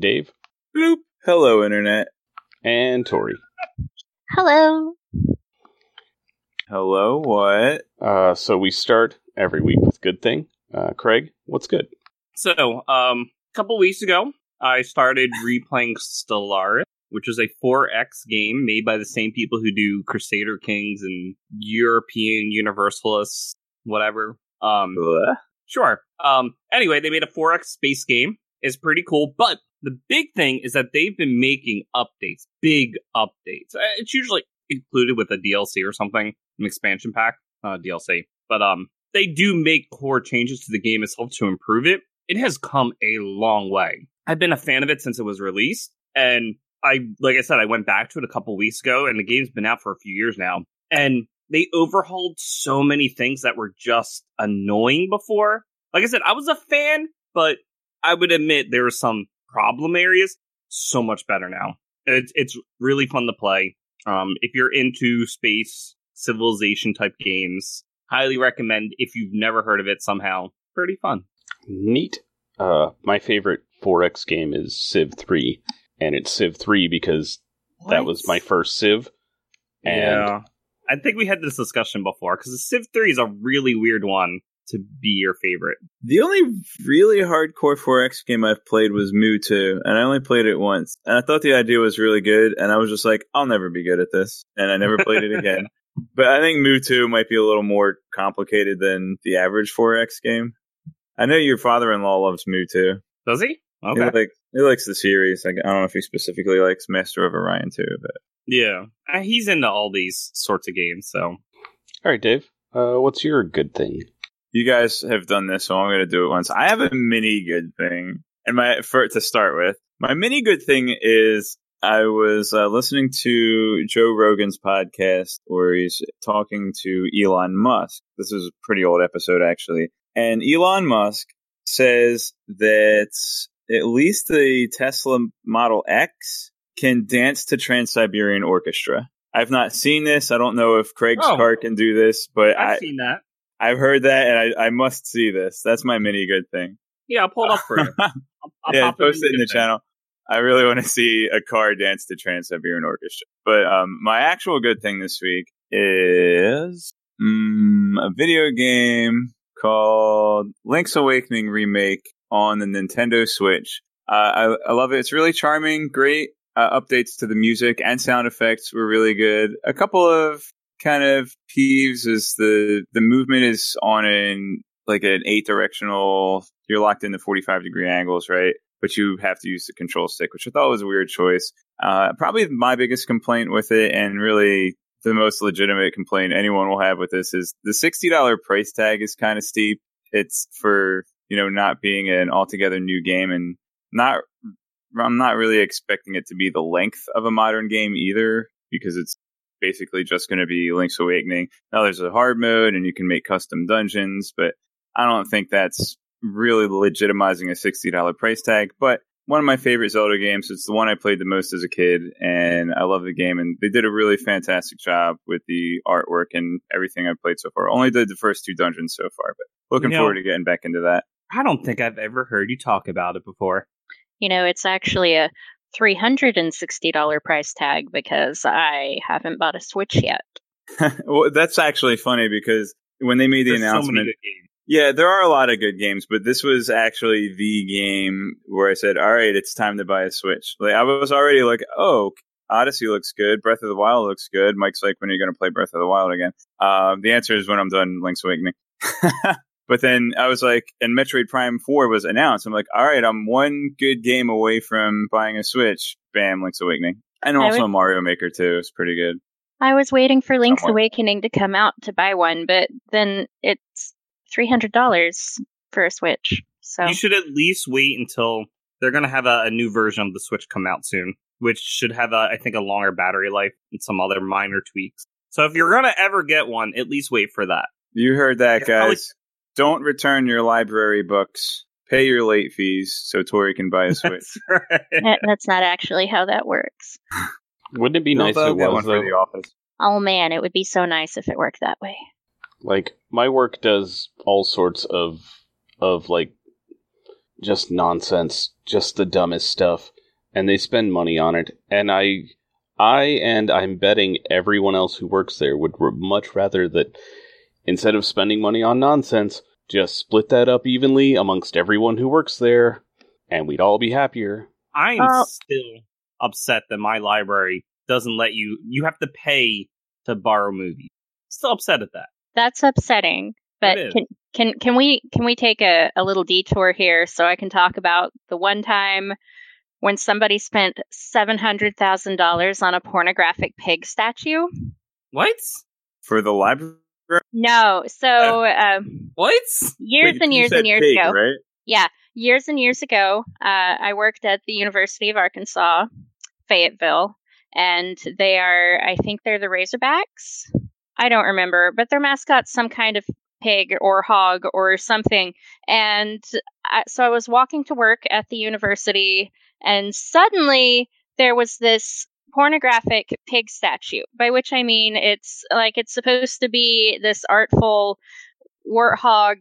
Dave, Bloop. Hello, Internet. and Tori. Hello. Hello, what? Uh, so we start every week with good thing. Uh, Craig, what's good? So, um, a couple weeks ago, I started replaying Stellaris, which is a 4X game made by the same people who do Crusader Kings and European Universalists, whatever. Um, Bleh. Sure. Um, anyway, they made a 4X space game. It's pretty cool, but the big thing is that they've been making updates, big updates. Uh, It's usually included with a DLC or something, an expansion pack, DLC. But um, they do make core changes to the game itself to improve it. It has come a long way. I've been a fan of it since it was released, and I, like I said, I went back to it a couple weeks ago, and the game's been out for a few years now, and they overhauled so many things that were just annoying before. Like I said, I was a fan, but I would admit there were some problem areas. So much better now. It's it's really fun to play. Um, if you're into space civilization type games, highly recommend. If you've never heard of it, somehow pretty fun. Neat. Uh, my favorite 4X game is Civ 3, and it's Civ 3 because that was my first Civ. And yeah. I think we had this discussion before because Civ 3 is a really weird one to be your favorite. The only really hardcore 4X game I've played was Mu 2, and I only played it once. And I thought the idea was really good, and I was just like, I'll never be good at this. And I never played it again. But I think Mu 2 might be a little more complicated than the average 4X game. I know your father in law loves Mu 2. Does he? He, Okay. like, he likes the series. Like, I don't know if he specifically likes Master of Orion too, but Yeah. Uh, he's into all these sorts of games, so. all right, Dave, uh, what's your good thing? You guys have done this, so I'm going to do it once. I have a mini good thing, and my for to start with, my mini good thing is I was uh, listening to Joe Rogan's podcast where he's talking to Elon Musk. This is a pretty old episode actually, and Elon Musk says that at least the Tesla Model X can dance to Trans Siberian Orchestra. I've not seen this. I don't know if Craig's Oh. car can do this, but I've I, seen that. I've heard that, and I, I must see this. That's my mini good thing. Yeah, I'll pull it up for you. I'll, I'll yeah, post it in the thing. channel. I really want to see a car dance to Trans Siberian Orchestra. But um, my actual good thing this week is mm, a video game called Link's Awakening remake on the Nintendo Switch. Uh, I, I love it. It's really charming, great uh, updates to the music and sound effects were really good. A couple of kind of peeves is the the movement is on an like an eight directional. You're locked into 45 degree angles, right? But you have to use the control stick, which I thought was a weird choice. Uh, probably my biggest complaint with it, and really the most legitimate complaint anyone will have with this is the $60 price tag is kind of steep. It's for you know not being an altogether new game, and not I'm not really expecting it to be the length of a modern game either, because it's basically just going to be Link's Awakening. Now there's a hard mode and you can make custom dungeons, but I don't think that's really legitimizing a $60 price tag. But one of my favorite Zelda games, it's the one I played the most as a kid and I love the game and they did a really fantastic job with the artwork and everything I've played so far. Only did the first two dungeons so far, but looking You know- forward to getting back into that. I don't think I've ever heard you talk about it before. You know, it's actually a $360 price tag because I haven't bought a Switch yet. well, that's actually funny because when they made the There's so many announcement, good games. Yeah, there are a lot of good games, but this was actually the game where I said, "All right, it's time to buy a Switch." Like I was already like, "Oh, Odyssey looks good. Breath of the Wild looks good." Mike's like, "When are you going to play Breath of the Wild again?" Um, the answer is when I'm done Link's Awakening. but then I was like, and Metroid Prime Four was announced. I'm like, "All right, I'm one good game away from buying a Switch." Bam, Link's Awakening, and also would- Mario Maker too. It's pretty good. I was waiting for Link's Somewhat. Awakening to come out to buy one, but then it's $300 for a Switch. So You should at least wait until they're gonna have a, a new version of the Switch come out soon, which should have a, I think a longer battery life and some other minor tweaks. So if you're gonna ever get one, at least wait for that. You heard that, guys. Don't return your library books. Pay your late fees so Tori can buy a Switch. That's right. That- That's not actually how that works. Wouldn't it be nice if they'll it get was one for though? the office. Oh man, it would be so nice if it worked that way. Like my work does all sorts of of like just nonsense, just the dumbest stuff, and they spend money on it. And I, I and I'm betting everyone else who works there would r- much rather that instead of spending money on nonsense, just split that up evenly amongst everyone who works there, and we'd all be happier. I'm Oh. still upset that my library doesn't let you. You have to pay to borrow movies. Still upset at that. That's upsetting. But can can can we can we take a, a little detour here so I can talk about the one time when somebody spent seven hundred thousand dollars on a pornographic pig statue? What? For the library? No, so um, What? years Wait, and years and years pig, ago, right? Yeah, years and years ago, uh, I worked at the University of Arkansas, Fayetteville, and they are, I think they're the Razorbacks. I don't remember, but their mascot's some kind of pig or hog or something. And I, so I was walking to work at the university, and suddenly there was this pornographic pig statue, by which I mean it's like it's supposed to be this artful warthog,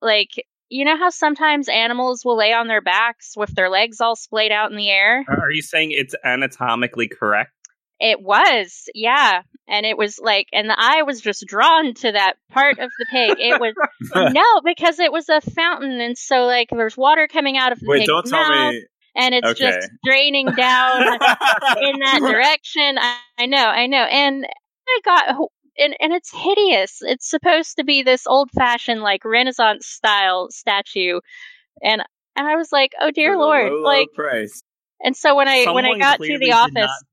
like you know how sometimes animals will lay on their backs with their legs all splayed out in the air? Uh, are you saying it's anatomically correct? It was, yeah. And it was like, and the eye was just drawn to that part of the pig. It was, no, because it was a fountain. And so, like, there's water coming out of the Wait, pig's don't tell mouth, me. And it's Okay. just draining down in that direction. I, I know, I know. And I got, and, and it's hideous. It's supposed to be this old fashioned, like, Renaissance style statue. And, and I was like, oh dear For lord, low, low like, price. and so when I when I got to the office, that.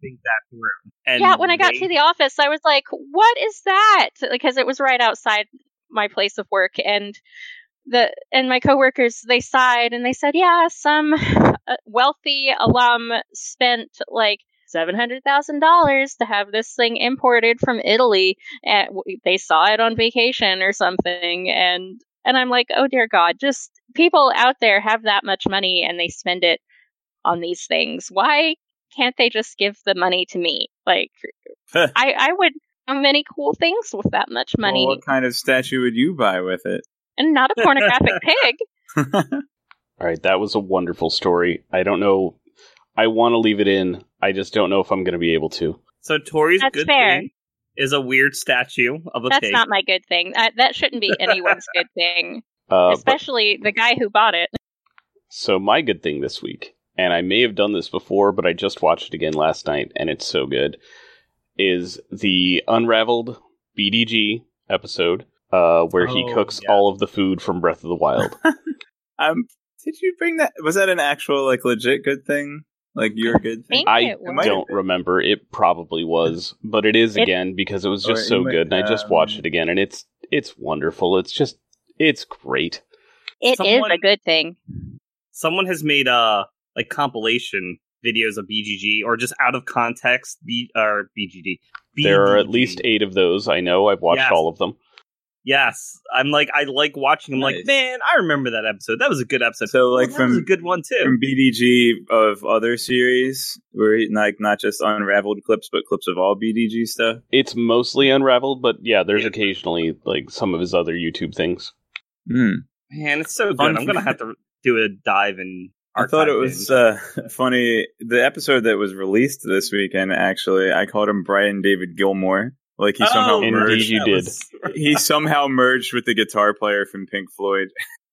And yeah, when I got they- to the office, I was like, "What is that?" Because it was right outside my place of work, and the and my coworkers they sighed and they said, "Yeah, some uh, wealthy alum spent like." Seven hundred thousand dollars to have this thing imported from Italy, and they saw it on vacation or something, and and I'm like, oh dear God, just people out there have that much money and they spend it on these things. Why can't they just give the money to me? Like, I, I would do many cool things with that much money, Well, what kind of statue would you buy with it? And not a pornographic pig. All right, that was a wonderful story. I don't know. I want to leave it in. I just don't know if I'm going to be able to. So Tori's That's good fair. thing is a weird statue of a pig. That's pig. not my good thing. That, that shouldn't be anyone's good thing, Uh, but- especially the guy who bought it. So my good thing this week, and I may have done this before, but I just watched it again last night, and it's so good, is the Unraveled BDG episode, uh, where he Oh, cooks yes. all of the food from Breath of the Wild. Um, did you bring that? Was that an actual, like, legit good thing? Like, your good thing? think I it was. might have don't remember. It probably was, but it is It- again because it was just it so might- good, and I just um, watched it again, and it's it's wonderful. It's just it's great. It is Someone- a good thing. Someone has made uh like compilation videos of BDG or just out of context B or BDG. There are at least eight of those. I know. I've watched Yes. all of them. Yes, I'm like I like watching. I'm Nice. like, man, I remember that episode. That was a good episode. So, like, that was from- a good one too. From BDG of other series, where he, like not just unraveled clips, but clips of all BDG stuff. It's mostly unraveled, but yeah, there's Yeah. occasionally like some of his other YouTube things. Hmm. Man, it's so good. Fun- I'm gonna have to do a dive and. I thought it was uh, funny. The episode that was released this weekend, actually, I called him Brian David Gilmore. Like he somehow Oh, Indeed merged. you that did. He somehow merged with the guitar player from Pink Floyd.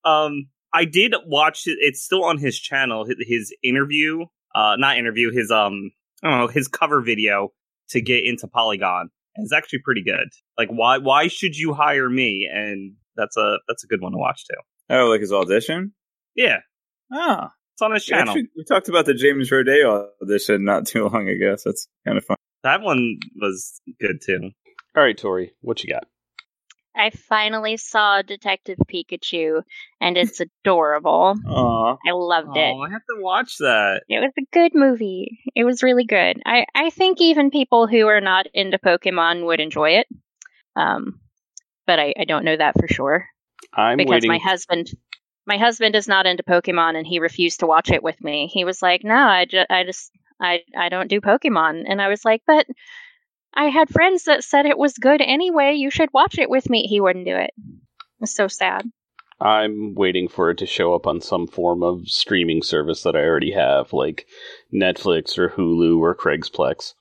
Um, I did watch it. It's still on his channel. His, his interview, uh, not interview. His um, I don't know, his cover video to get into Polygon. And It's actually pretty good. Like, why why should you hire me? And that's a that's a good one to watch too. Oh, like his audition. Yeah, Ah, it's on his channel. actually, we talked about the James Roday audition not too long ago. So that's kind of fun. That one was good too. All right, Tori, what you got? I finally saw Detective Pikachu, and it's adorable. Aw. I loved it. Oh, I have to watch that. It was a good movie. It was really good. I, I think even people who are not into Pokemon would enjoy it. Um, but I, I don't know that for sure I'm because waiting. my husband my husband is not into Pokemon and he refused to watch it with me. He was like, "No, I, ju- I just I I don't do Pokemon." And I was like, "But I had friends that said it was good anyway. You should watch it with me." He wouldn't do it. It was so sad. I'm waiting for it to show up on some form of streaming service that I already have, like Netflix or Hulu or Craigsplex.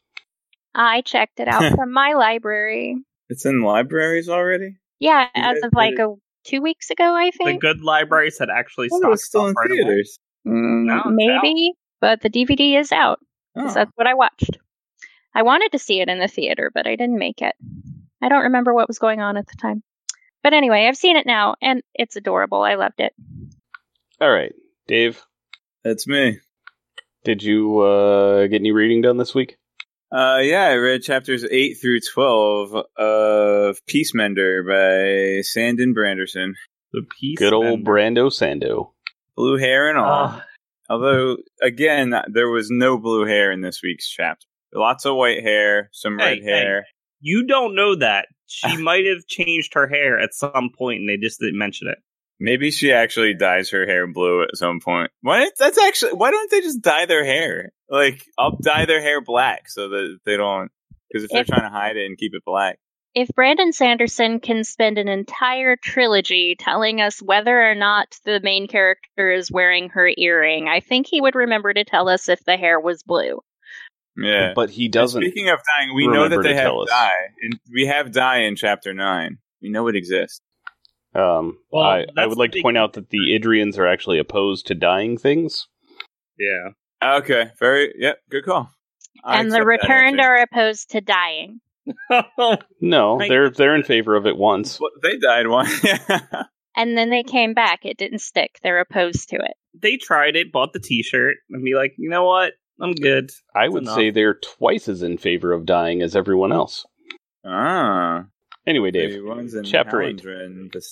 I checked it out from my library. It's in libraries already. Yeah, You as of like did a two weeks ago, I think. The good libraries had actually Oh, it stocked still in right theaters. Mm, No, it's maybe, but the DVD is out. 'Cause Oh. That's what I watched. I wanted to see it in the theater, but I didn't make it. I don't remember what was going on at the time. But anyway, I've seen it now, and it's adorable. I loved it. All right, Dave, That's me. did you uh, get any reading done this week? Uh, yeah, I read chapters 8 through 12 of Peacemender by Sandon Branderson. The piece. Good old Bender. Brando Sando. Blue hair and all. Ah, Although, again, there was no blue hair in this week's chapter. Lots of white hair, some Hey, red hey. hair. you don't know that. She might have changed her hair at some point, and they just didn't mention it. Maybe she actually dyes her hair blue at some point. Why? That's actually. Why don't they just dye their hair? Like, I'll dye their hair black so that they don't. Because if they're trying to hide it and keep it black, If Brandon Sanderson can spend an entire trilogy telling us whether or not the main character is wearing her earring, I think he would remember to tell us if the hair was blue. yeah. But he doesn't. Speaking of dying, we know that they have tell us. dye, and we have dye in chapter nine. We know it exists. Um, Well, I, I would like the to point out that the Idrians are actually opposed to dying things. Yeah. Okay, very. Yep, good call. I and the returned are opposed to dying. No, they're they're in favor of it once. Well, they died once. And then they came back. It didn't stick. They're opposed to it. they tried it, bought the T-shirt, and be like, you know what? I'm good. I That's would enough. say they're twice as in favor of dying as everyone else. ah, Anyway, the Dave, ones in chapter eight.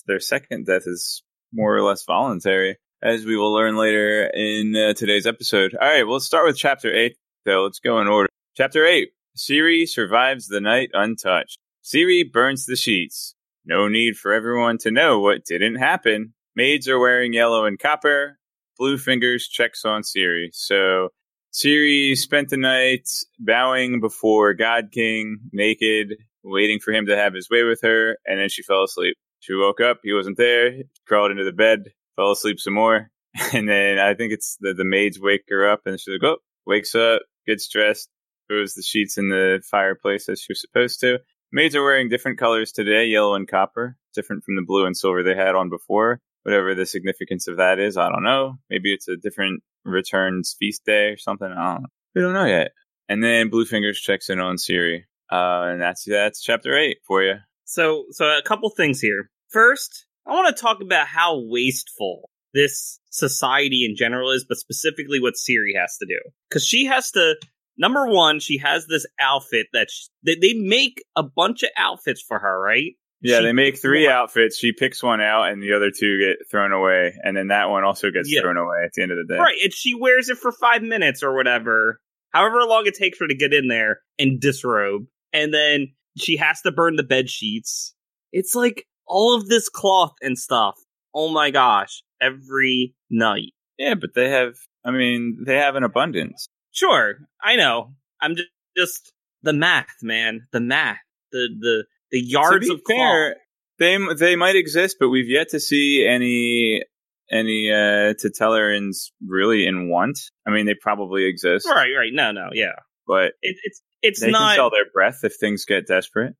Their second death is more or less voluntary, as we will learn later in uh, today's episode. All right, we'll start with chapter eight. So let's go in order. Chapter eight: Siri survives the night untouched. Siri burns the sheets. No need for everyone to know what didn't happen. Maids are wearing yellow and copper. Blue Fingers checks on Siri. So Siri spent the night bowing before God King, naked, waiting for him to have his way with her, and then she fell asleep. She woke up, he wasn't there, crawled into the bed, fell asleep some more, and then I think it's the, the maids wake her up, and she's like, oh, wakes up, gets dressed, throws the sheets in the fireplace as she was supposed to. Maids are wearing different colors today, yellow and copper, different from the blue and silver they had on before. Whatever the significance of that is, I don't know. Maybe it's a different returns feast day or something. I don't know. We don't know yet. And then Blue Fingers checks in on Siri. Uh, and that's that's chapter eight for you. So, so a couple things here. First, I want to talk about how wasteful this society in general is, but specifically what Siri has to do. Because she has to, number one, she has this outfit that sh they, they make a bunch of outfits for her, right? Yeah, She- they make three outfits. She picks one out, and the other two get thrown away, and then that one also gets Yeah. thrown away at the end of the day. Right, and she wears it for five minutes or whatever, however long it takes her to get in there and disrobe, and then she has to burn the bed sheets. It's like all of this cloth and stuff. Oh my gosh, every night. Yeah, but they have. I mean, they have an abundance. Sure, I know. I'm just, just the math, man. The math. The the the yards of fair, they they might exist, but we've yet to see any any uh Tetellarans really in want. I mean, they probably exist, Right, right. No, no, yeah. but It, it's it's they not. can sell their breath if things get desperate.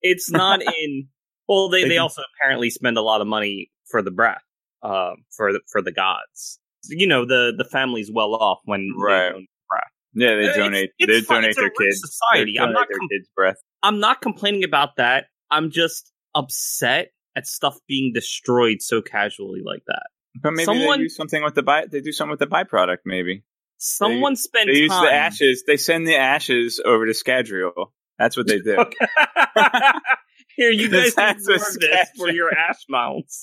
it's not in well they, They they can- also apparently spend a lot of money for the breath um for the for the gods you know the the family's well off when they Right. don't- Yeah, they donate. it's they fun. donate It's their kids. society i'm not their com- kids' breath. i'm not complaining about that i'm just upset at stuff being destroyed so casually like that But maybe Someone- they do something with the by. They do something with the byproduct. Maybe someone spent they use time the ashes. They send the ashes over to Scadrial. That's what they do. Okay. Here, you guys can a this for your ash mounts.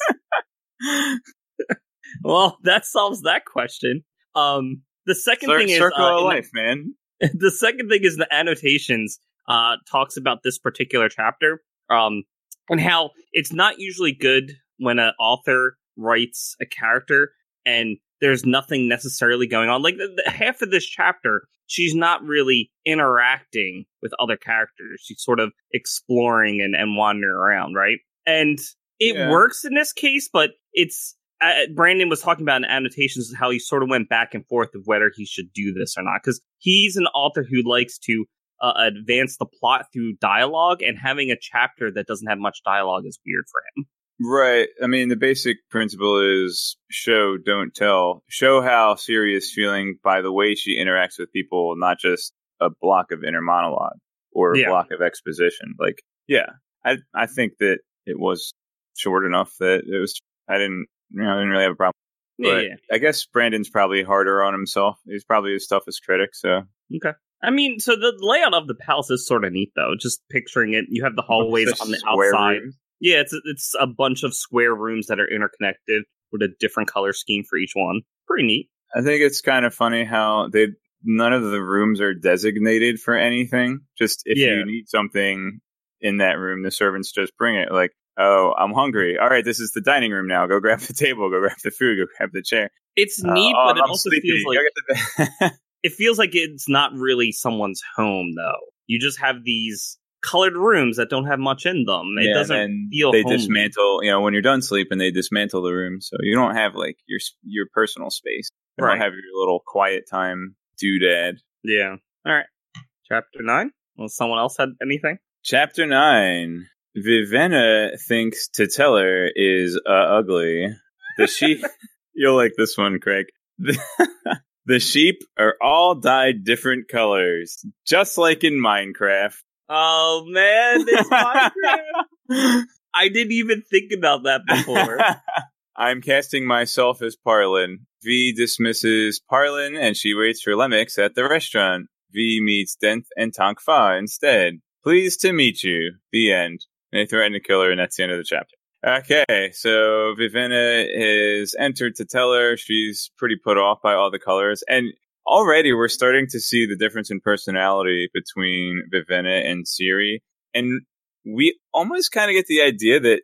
well, that solves that question. Um, the second Cir- thing is circle uh, of in the- life, man. the second thing is the annotations uh talks about this particular chapter um and how it's not usually good when an author writes a character and there's nothing necessarily going on like the, the, half of this chapter she's not really interacting with other characters she's sort of exploring and, and wandering around right and it Yeah. works in this case but it's uh, Brandon was talking about in annotations how he sort of went back and forth of whether he should do this or not because he's an author who likes to uh, advance the plot through dialogue, and having a chapter that doesn't have much dialogue is weird for him. Right. I mean, the basic principle is show, don't tell. Show how Siri is feeling by the way she interacts with people, not just a block of inner monologue or a Yeah. block of exposition. Like, yeah, I I think that it was short enough that it was. I didn't, you know, I didn't really have a problem. Yeah, But yeah. I guess Brandon's probably harder on himself. He's probably his toughest critic. So okay. I mean, so the layout of the palace is sort of neat, though. Just picturing it, you have the hallways on the outside. rooms. Yeah, it's it's a bunch of square rooms that are interconnected with a different color scheme for each one. Pretty neat. I think it's kind of funny how they none of the rooms are designated for anything. Just if Yeah. you need something in that room, the servants just bring it. Like, oh, I'm hungry. All right, this is the dining room now. Go grab the table. Go grab the food. Go grab the chair. It's Uh, neat, oh, but it I'm also sleepy. feels like Go get the bed. it feels like it's not really someone's home, though. You just have these colored rooms that don't have much in them. It Yeah, doesn't and feel They homely. dismantle. You know, when you're done sleeping, they dismantle the room, so you don't have like your your personal space. You Right. don't have your little quiet time doodad. Yeah. All right. Chapter nine. Well, someone else had anything? Chapter 9. Vivenna thinks T'Telir is uh, ugly. The sheep. You'll like this one, Craig. The, the sheep are all dyed different colors, just like in Minecraft. Oh man, it's Minecraft. I didn't even think about that before. I'm casting myself as Parlin. V dismisses Parlin and she waits for Lemex at the restaurant. V meets Denth and Tonk Fah instead. Pleased to meet you. The end. And they threaten to kill her, and that's the end of the chapter. Okay, so Vivenna is entered to tell her she's pretty put off by all the colors. And already we're starting to see the difference in personality between Vivenna and Siri. And we almost kind of get the idea that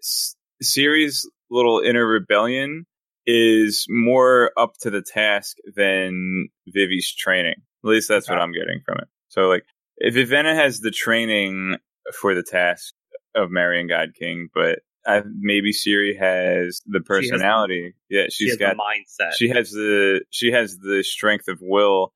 Siri's little inner rebellion is more up to the task than Vivi's training. At least that's what I'm getting from it. So, like, if Vivenna has the training for the task of marrying God King, but I, maybe Siri has the She has- personality. yeah, she she's has got the mindset. she has the she has the strength of will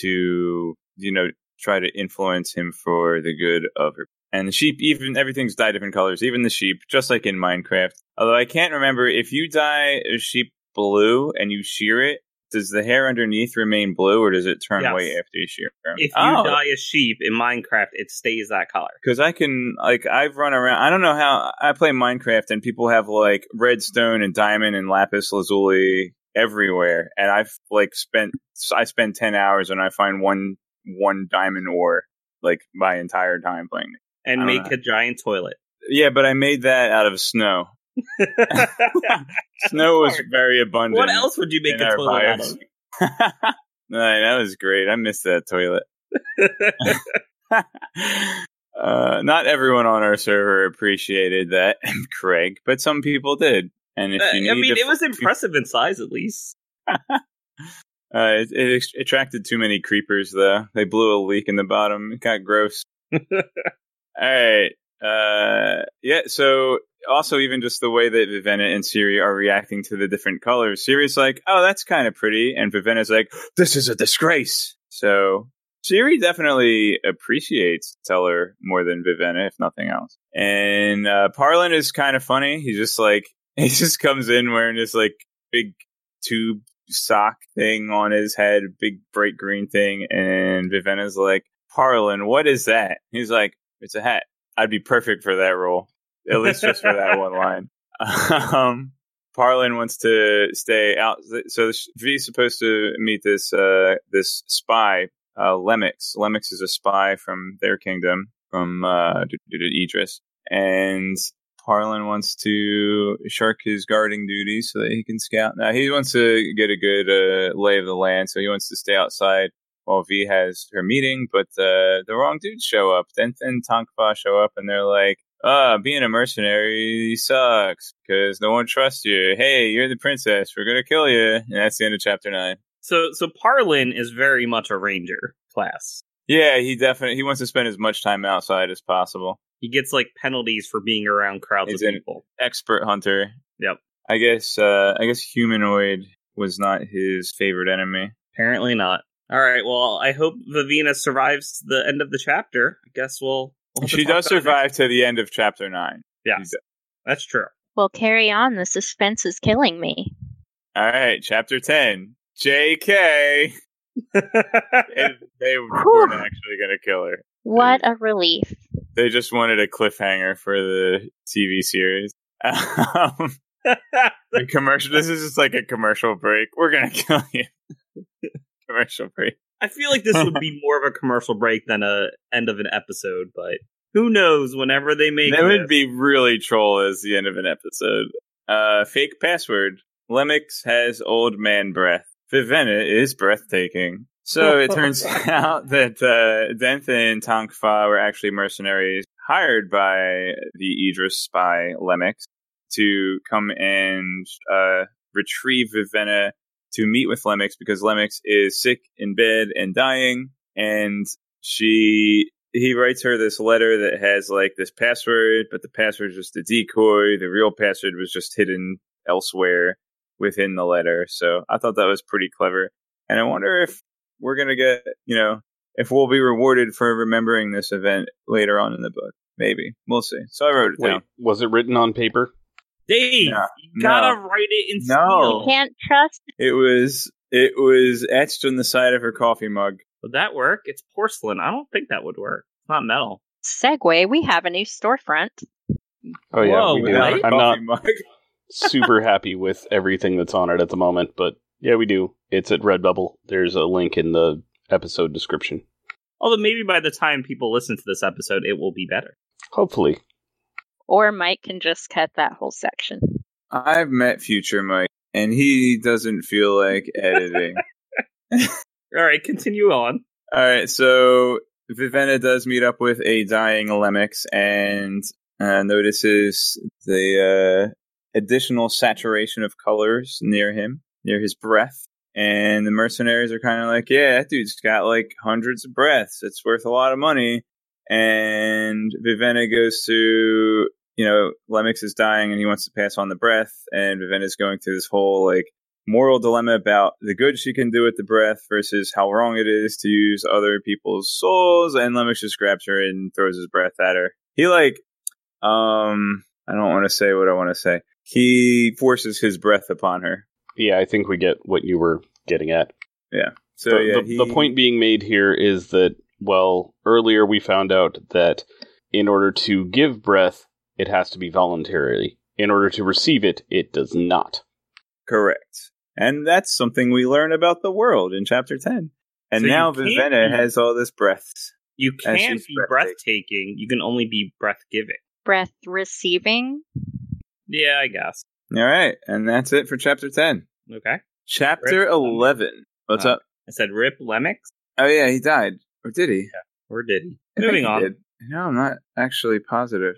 to you know try to influence him for the good of her and the sheep even everything's dyed different colors even the sheep just like in minecraft although i can't remember if you dye a sheep blue and you shear it does the hair underneath remain blue or does it turn Yes. white after you shear if you oh. dye a sheep in Minecraft, it stays that color. because I can like I've run around. I don't know how I play Minecraft, and people have like redstone and diamond and lapis lazuli everywhere, and I've like spent I spend ten hours and I find one one diamond ore like my entire time playing. it. And make know. a giant toilet. Yeah, but I made that out of snow. Snow was very abundant. what else would you make a toilet out of? no, that was great. I missed that toilet. uh, not everyone on our server appreciated that, Craig, but some people did. And if Uh, you need I mean, it was f- impressive in size, at least. Uh, it, it attracted too many creepers, though. They blew a leak in the bottom. It got gross. All right. Uh, yeah. So also, even just the way that Vivenna and Siri are reacting to the different colors. Siri's like, "Oh, that's kind of pretty," and Vivenna's like, "This is a disgrace." So Siri definitely appreciates T'Telir more than Vivenna, if nothing else. And uh, Parlin is kind of funny. He's just like he just comes in wearing this like big tube sock thing on his head, big bright green thing, and Vivenna's like, Parlin, what is that? He's like, It's a hat. I'd be perfect for that role. At least just for that one line. Um Parlin wants to stay out so V is supposed to meet this uh this spy, uh Lemex. Lemex is a spy from their kingdom, from uh Idris. and Parlin wants to shirk his guarding duties so that he can scout. Now he wants to get a good uh, lay of the land, so he wants to stay outside while V has her meeting. But uh, the wrong dudes show up. Denth and Tonk Fah show up, and they're like, "Ah, being a mercenary sucks because no one trusts you. Hey, you're the princess. We're gonna kill you." And that's the end of chapter nine. So so Parlin is very much a ranger class. Yeah, he definitely he wants to spend as much time outside as possible. He gets like penalties for being around crowds He's of people. Expert hunter. Yep. I guess uh I guess humanoid was not his favorite enemy. Apparently not. All right. Well, I hope Vivenna survives the end of the chapter. I guess we'll. we'll she does survive to the end of chapter nine. Yeah, She that's true. Well, carry on. The suspense is killing me. All right, chapter ten. J.K. and they weren't actually going to kill her. What a relief. They just wanted a cliffhanger for the TV series. Um, the commercial. This is just like a commercial break. We're gonna kill you. Commercial break. I feel like this would be more of a commercial break than a end of an episode, but who knows? Whenever they make That would be really troll as the end of an episode. Uh, fake password. Lemex has old man breath. Vivenna is breathtaking. So it turns out that uh, Dentha and Tonk Fah were actually mercenaries hired by the Idris spy Lemix to come and uh, retrieve Vivenna to meet with Lemex because Lemex is sick in bed and dying, and she he writes her this letter that has like this password, but the password is just a decoy. The real password was just hidden elsewhere within the letter. So I thought that was pretty clever. And I wonder if we're gonna get, you know, if we'll be rewarded for remembering this event later on in the book. Maybe we'll see. So I wrote it Wait, down. was it written on paper? Dave, No, you gotta no. write it in No. steel. Can't trust. It was it was etched on the side of her coffee mug. Would that work? It's porcelain. I don't think that would work. It's not metal. Segue. We have a new storefront. Oh yeah, Whoa, we do. really? I'm not Coffee mug. super happy with everything that's on it at the moment, but yeah, we do. It's at Redbubble. There's a link in the episode description. Although maybe by the time people listen to this episode, it will be better. Hopefully. Or Mike can just cut that whole section. I've met future Mike, and he doesn't feel like editing. All right, continue on. All right, so Vivenna does meet up with a dying Lemex and uh, notices the uh, additional saturation of colors near him, near his breath. And the mercenaries are kind of like, yeah, that dude's got like hundreds of breaths. It's worth a lot of money. And Vivenna goes to, you know, Lemex is dying and he wants to pass on the breath. And Vivenna's going through this whole like moral dilemma about the good she can do with the breath versus how wrong it is to use other people's souls. And Lemex just grabs her and throws his breath at her. He like, um, I don't want to say what I want to say. He forces his breath upon her. Yeah, I think we get what you were getting at. Yeah. So the, yeah, the, he- the point being made here is that, well, earlier we found out that in order to give breath, it has to be voluntarily. In order to receive it, it does not. Correct. And that's something we learn about the world in chapter 10. And So now can't Vivenna be- has all this breath. You can't be breathtaking. breathtaking. You can only be breath giving. Breath receiving. Yeah, I guess. All right. And that's it for chapter 10. Okay. Chapter Rip. 11. What's Uh, up? I said Rip Lemex, Oh, yeah, he died. Or did he? or did he? Moving on. did. No, I'm not actually positive.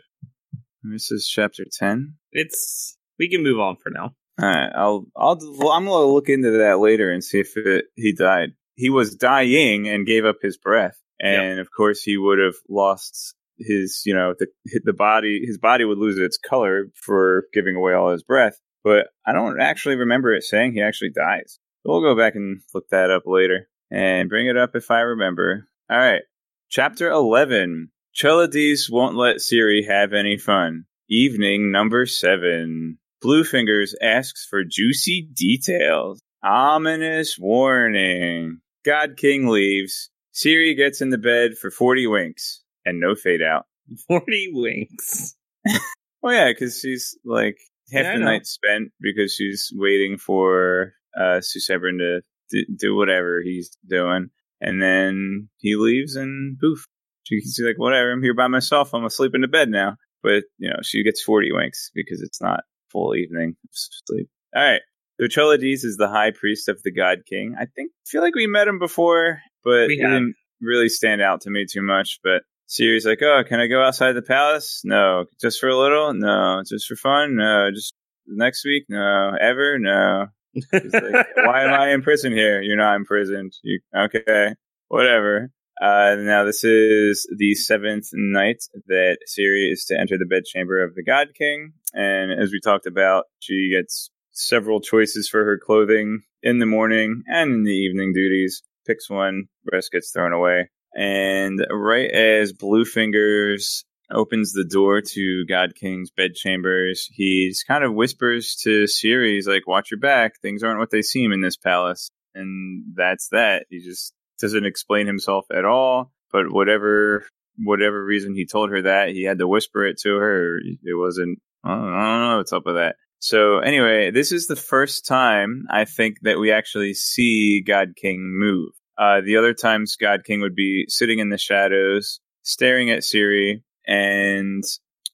This is chapter 10. It's we can move on for now. All right, I'll, I'll, well, I'm gonna look into that later and see if it, he died. He was dying and gave up his breath, and of course he would have lost his, you know, the the body, his body would lose its color for giving away all his breath. But I don't actually remember it saying he actually dies. We'll go back and look that up later and bring it up if I remember. All right, chapter eleven. Treledees won't let Siri have any fun. Evening number seven. Bluefingers asks for juicy details. Ominous warning. God King leaves. Siri gets in the bed for 40 winks and no fade out. Forty winks. Oh, yeah, because she's like half Yeah, the night spent because she's waiting for uh, Susebron to d- do whatever he's doing. And then he leaves and poof. She- She's like, whatever, I'm here by myself. I'm asleep in the bed now. but you know she gets forty winks because it's not full evening of sleep. All right. So Treledees is the high priest of the God King. I think feel like we met him before, but he didn't really stand out to me too much. But Siri's like, "Oh, can I go outside the palace? No, just for a little. No, just for fun. No, just next week. No, ever. No. Like, Why am I in prison here? You're not imprisoned. You okay? Whatever." Uh, now this is the seventh night that Siri is to enter the bedchamber of the God King, and as we talked about, she gets several choices for her clothing in the morning and in the evening duties. Picks one, rest gets thrown away. And right as Bluefingers opens the door to God King's bedchambers, he's kind of whispers to Siri, like, watch your back. Things aren't what they seem in this palace. And that's that. He just doesn't explain himself at all. But whatever, whatever reason he told her that, he had to whisper it to her. It wasn't, I don't, I don't know what's up with that. So anyway, this is the first time I think that we actually see God King move. Uh, the other times God King would be sitting in the shadows, staring at Siri, and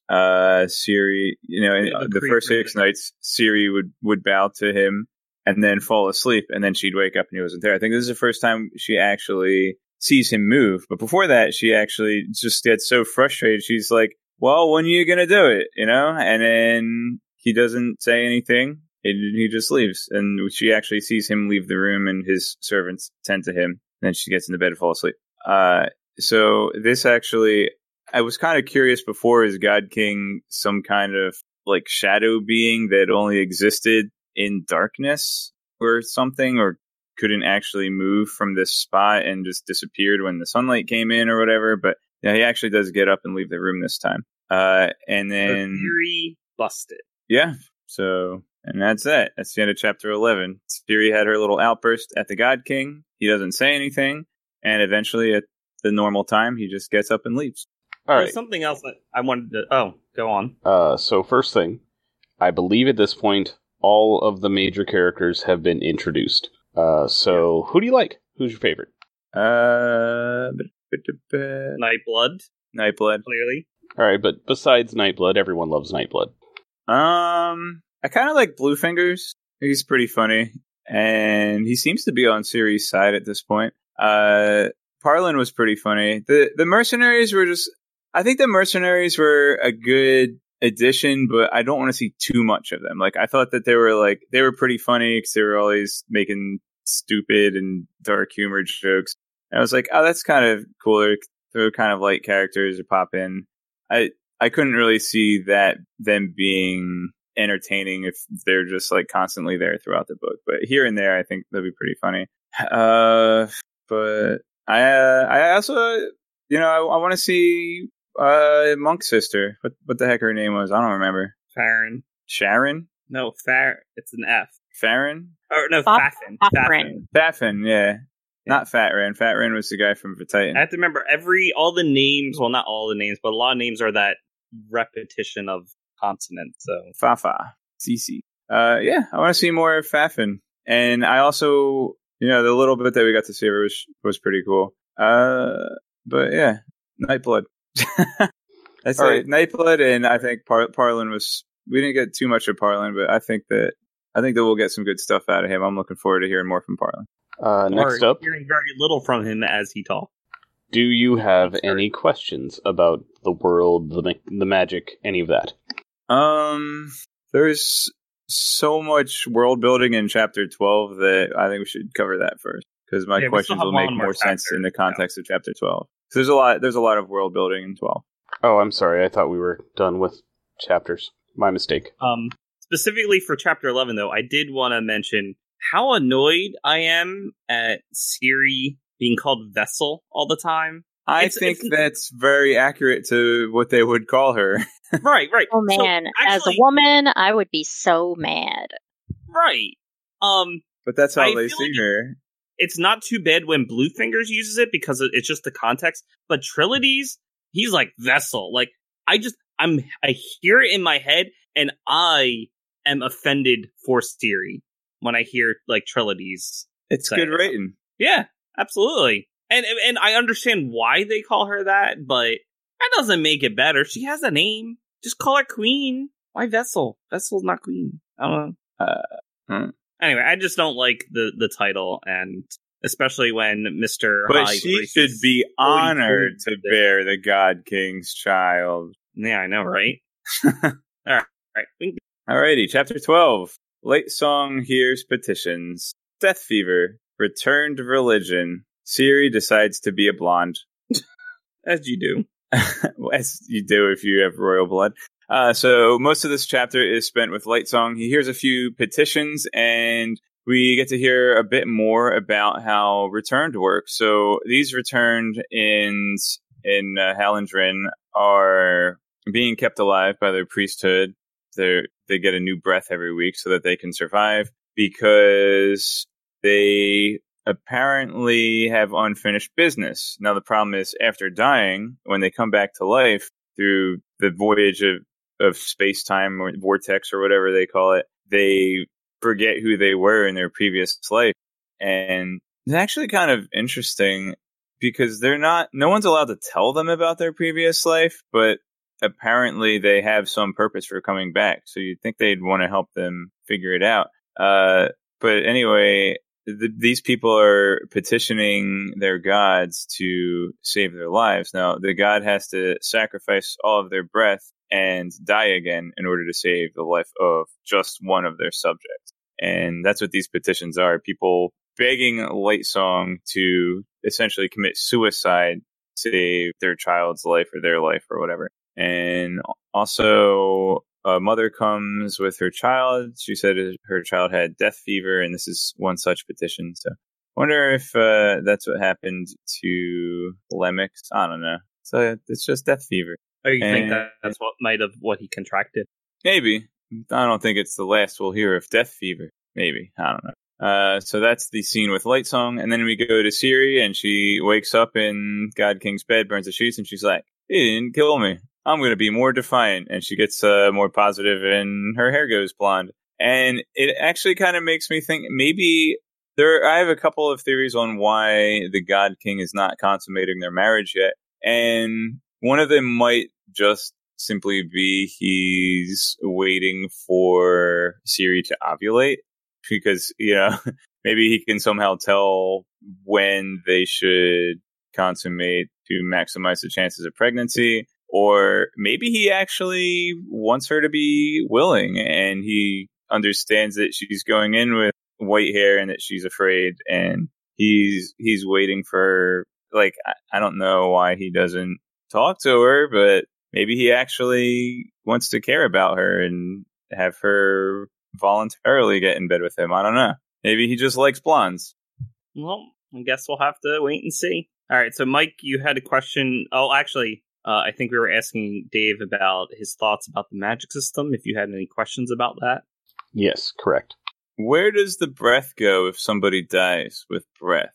uh, Siri, you know, Yeah, the the, first six nights, Siri would would bow to him and then fall asleep, and then she'd wake up and he wasn't there. I think this is the first time she actually sees him move. But before that, she actually just gets so frustrated. She's like, "Well, when are you gonna do it?" You know, and then he doesn't say anything. And he just leaves, and she actually sees him leave the room, and his servants tend to him. Then she gets into bed and falls asleep. Uh, so this actually, I was kind of curious before: is God King some kind of like shadow being that only existed in darkness or something, or couldn't actually move from this spot and just disappeared when the sunlight came in or whatever? But yeah, he actually does get up and leave the room this time. Uh, and The then theory busted. yeah. So, and that's it. That's the end of chapter 11. Siri had her little outburst at the God King. He doesn't say anything. And eventually, at the normal time, he just gets up and leaves. All There's right. something else that I wanted to. Oh, go on. Uh, so first thing, I believe at this point all of the major characters have been introduced. Uh, so who do you like? Who's your favorite? Uh, Nightblood, Nightblood. clearly. All right, but besides Nightblood, everyone loves Nightblood. Um, I kind of like Bluefingers. He's pretty funny, and he seems to be on Siri's side at this point. Uh, Parlin was pretty funny. the The mercenaries were just. I think the mercenaries were a good addition, but I don't want to see too much of them. Like I thought that they were like they were pretty funny because they were always making stupid and dark humor jokes. And I was like, oh, that's kind of cooler. They're kind of light characters to pop in. I I couldn't really see that them being entertaining if they're just like constantly there throughout the book. But here and there, I think that'd be pretty funny. Uh, but I uh, I also you know I, I want to see uh Monk's sister. What what the heck her name was? I don't remember. Farron. Sharon, No, Far. It's an F. Farron, Or no, Fa- Faffin. Faffin. Baffin. Yeah, not Fat Ran. Fat Ran was the guy from the Titan. I have to remember every all the names. Well, not all the names, but a lot of names are that repetition of consonants. So Fafa, Cece. Uh, yeah, I want to see more of Fafin, and I also, you know, the little bit that we got to see her was was pretty cool. Uh, but yeah, Nightblood. That's All it, Nightblood, and I think Par- Parlin was. We didn't get too much of Parlin, but I think that I think that we'll get some good stuff out of him. I'm looking forward to hearing more from Parlin. Uh, next or up, hearing very little from him as he talks. do you have Sorry. any questions about the world, the ma- the magic, any of that? Um, there's so much world building in chapter 12 that I think we should cover that first because my Yeah, questions will make more more sense in the context of chapter 12. So there's a lot. There's a lot of world building in 12. Oh, I'm sorry. I thought we were done with chapters. My mistake. Um, specifically for chapter 11, though, I did want to mention how annoyed I am at Siri being called Vessel all the time. I It's- think it's- that's very accurate to what they would call her. right, right. Oh So, man, as a woman, I would be so mad. right. Um, But that's how I they see like- her. It's not too bad when Bluefingers uses it because it's just the context. But Treledees, he's like Vessel. Like I just, I'm, I hear it in my head, and I am offended for Siri when I hear like Treledees. It's good rating. Yeah, absolutely. And and I understand why they call her that, but that doesn't make it better. She has a name. Just call her Queen. Why Vessel? Vessel's not Queen. I don't know. Uh, hmm. Anyway, I just don't like the the title, and especially when Mister. But she should be honored to bear the God King's child. Yeah, I know, right? All right, all right. Alrighty, chapter 12. Lightsong hears petitions. Death Fever. Returned religion. Siri decides to be a blonde. As you do. As you do if you have royal blood. Uh, so most of this chapter is spent with Lightsong. He hears a few petitions and we get to hear a bit more about how returned work. So these returned in in uh, Hallandren are being kept alive by their priesthood. They they get a new breath every week so that they can survive because they apparently have unfinished business. Now the problem is after dying, when they come back to life through the voyage of of space time or vortex or whatever they call it, they forget who they were in their previous life. And it's actually kind of interesting because they're not, no one's allowed to tell them about their previous life, but apparently they have some purpose for coming back. So you'd think they'd want to help them figure it out. Uh, but anyway, the, these people are petitioning their gods to save their lives. Now, the god has to sacrifice all of their breath and die again in order to save the life of just one of their subjects. And that's what these petitions are. People begging Lightsong to essentially commit suicide, save their child's life or their life or whatever. And also, a mother comes with her child. She said her child had death fever, and this is one such petition. So, wonder if uh, that's what happened to Lemex. I don't know. So it's just death fever. Oh, you and think that that's what might have what he contracted? Maybe. I don't think it's the last we'll hear of death fever. Maybe. I don't know. Uh, so that's the scene with Lightsong, and then we go to Siri, and she wakes up in God King's bed, burns the sheets, and she's like, "He didn't kill me. I'm going to be more defiant." And she gets uh, more positive, and her hair goes blonde. And it actually kind of makes me think maybe there. I have a couple of theories on why the God King is not consummating their marriage yet, and one of them might just simply be he's waiting for Siri to ovulate because, you know, maybe he can somehow tell when they should consummate to maximize the chances of pregnancy. Or maybe he actually wants her to be willing and he understands that she's going in with white hair and that she's afraid and he's he's waiting for like I, I don't know why he doesn't talk to her, but maybe he actually wants to care about her and have her voluntarily get in bed with him. I don't know. Maybe he just likes blondes. Well, I guess we'll have to wait and see. All right, so Mike, you had a question. Oh, actually, uh, I think we were asking Dave about his thoughts about the magic system. If you had any questions about that, yes, correct. Where does the breath go if somebody dies with breath?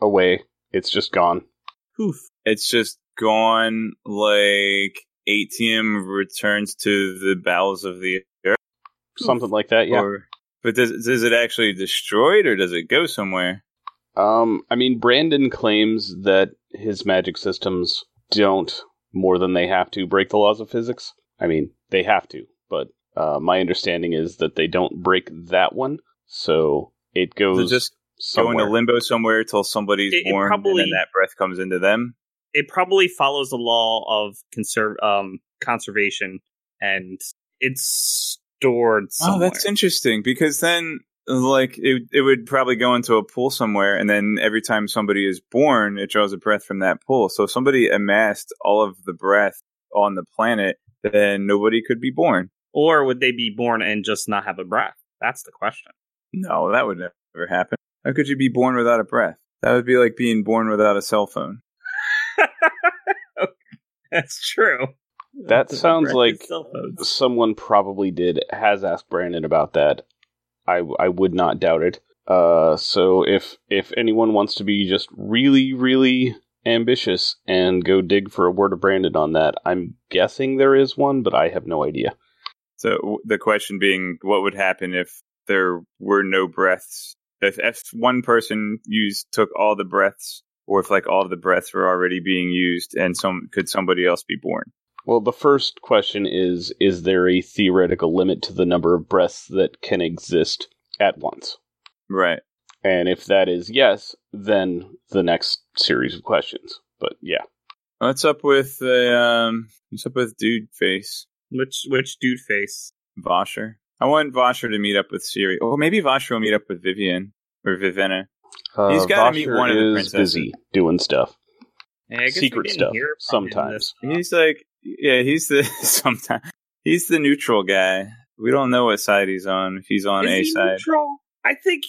Away. It's just gone. Poof. It's just gone like atium returns to the bowels of the earth. Something like that, yeah. Or, but does does it actually destroy it or does it go somewhere? Um, I mean, Brandon claims that his magic systems don't more than they have to break the laws of physics. I mean, they have to, but uh, my understanding is that they don't break that one, so it goes so just somewhere. go into limbo somewhere till somebody's it, born, it probably, and then that breath comes into them it probably follows the law of conserve um, conservation, and it's stored. Somewhere. Oh, that's interesting because then like it, it would probably go into a pool somewhere and then every time somebody is born it draws a breath from that pool. So if somebody amassed all of the breath on the planet then nobody could be born. Or would they be born and just not have a breath? That's the question. No that would never happen. How could you be born without a breath? That would be like being born without a cell phone That's true. That sounds like someone probably did has asked Brandon about that. I I would not doubt it. Uh, so if if anyone wants to be just really really ambitious and go dig for a word of Brandon on that, I'm guessing there is one, but I have no idea. So the question being, what would happen if there were no breaths? If if one person used took all the breaths or if like all of the breaths were already being used and some could somebody else be born? Well, the first question is Is there a theoretical limit to the number of breaths that can exist at once? Right. And if that is yes, then the next series of questions. But yeah. What's up with the um? What's up with Dude Face Which which dude face? Vasher? I want Vasher to meet up with Siri. Or maybe Vasher will meet up with Vivian or Vivenna. He's uh, gotta meet one of the is princesses. busy doing stuff. Hey, I guess we Secret stuff, hear from him sometimes. He's like, yeah, he's the sometimes he's the neutral guy. We don't know what side he's on. If he's on Is a he side, neutral? I think